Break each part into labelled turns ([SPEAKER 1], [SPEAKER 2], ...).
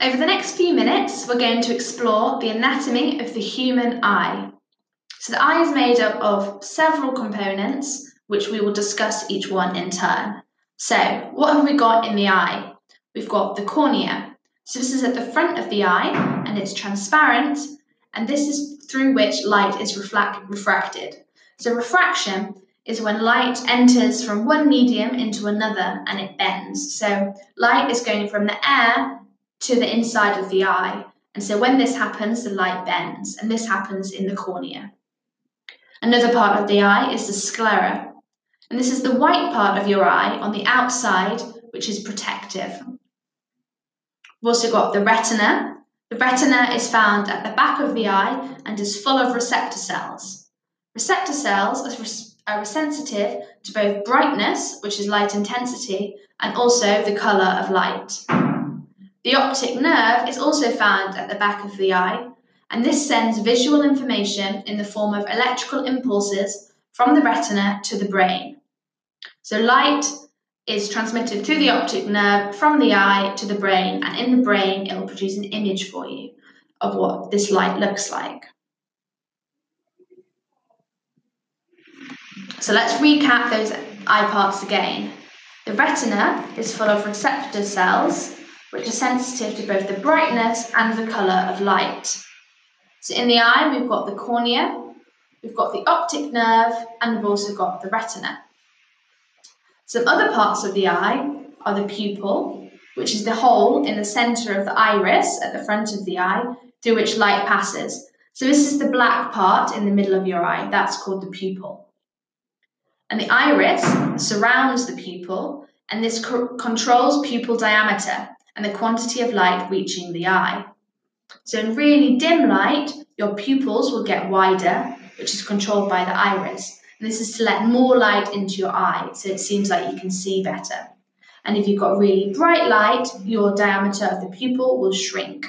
[SPEAKER 1] Over the next few minutes, we're going to explore the anatomy of the human eye. So the eye is made up of several components, which we will discuss each one in turn. So what have we got in the eye? We've got the cornea. So this is at the front of the eye and it's transparent and this is through which light is reflect- refracted. So refraction is when light enters from one medium into another and it bends. So light is going from the air to the inside of the eye. And so when this happens, the light bends, and this happens in the cornea. Another part of the eye is the sclera, and this is the white part of your eye on the outside, which is protective. We've also got the retina. The retina is found at the back of the eye and is full of receptor cells. Receptor cells are, sensitive to both brightness, which is light intensity, and also the colour of light. The optic nerve is also found at the back of the eye, and this sends visual information in the form of electrical impulses from the retina to the brain. So, light is transmitted through the optic nerve from the eye to the brain, and in the brain, it will produce an image for you of what this light looks like. So, let's recap those eye parts again. The retina is full of receptor cells which are sensitive to both the brightness and the colour of light. So in the eye, we've got the cornea, we've got the optic nerve, and we've also got the retina. Some other parts of the eye are the pupil, which is the hole in the centre of the iris at the front of the eye through which light passes. So this is the black part in the middle of your eye, that's called the pupil. And the iris surrounds the pupil, and this co- controls pupil diameter, and the quantity of light reaching the eye. So in really dim light, your pupils will get wider, which is controlled by the iris. And this is to let more light into your eye, so it seems like you can see better. And if you've got really bright light, your diameter of the pupil will shrink.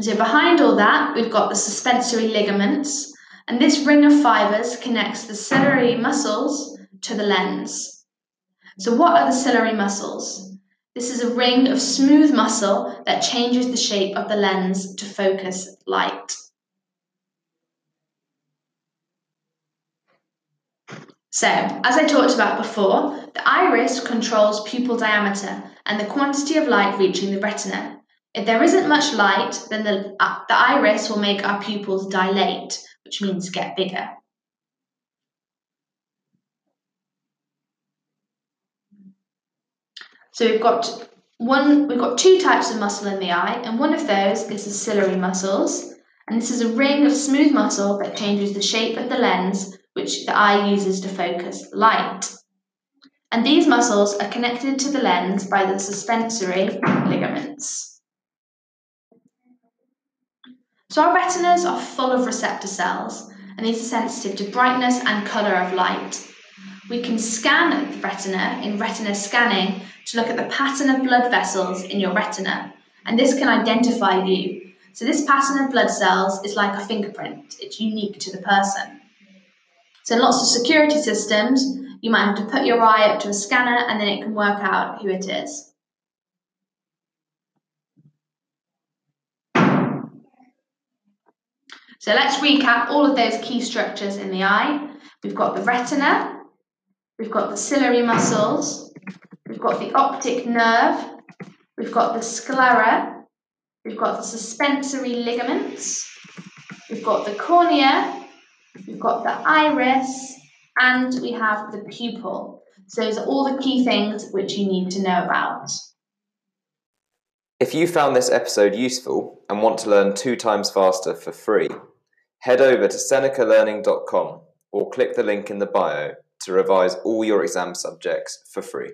[SPEAKER 1] So behind all that, we've got the suspensory ligaments, and this ring of fibers connects the ciliary muscles to the lens. So what are the ciliary muscles? This is a ring of smooth muscle that changes the shape of the lens to focus light. So, as I talked about before, the iris controls pupil diameter and the quantity of light reaching the retina. If there isn't much light, then the, uh, the iris will make our pupils dilate, which means get bigger. So we've got one, we've got two types of muscle in the eye, and one of those is the ciliary muscles. And this is a ring of smooth muscle that changes the shape of the lens, which the eye uses to focus light. And these muscles are connected to the lens by the suspensory ligaments. So our retinas are full of receptor cells, and these are sensitive to brightness and colour of light. We can scan the retina in retina scanning to look at the pattern of blood vessels in your retina, and this can identify you. So, this pattern of blood cells is like a fingerprint, it's unique to the person. So, in lots of security systems, you might have to put your eye up to a scanner and then it can work out who it is. So let's recap all of those key structures in the eye. We've got the retina, We've got the ciliary muscles. We've got the optic nerve. We've got the sclera. We've got the suspensory ligaments. We've got the cornea. We've got the iris. And we have the pupil. So those are all the key things which you need to know about.
[SPEAKER 2] If you found this episode useful and want to learn two times faster for free, head over to senecalearning.com or click the link in the bio to revise all your exam subjects for free.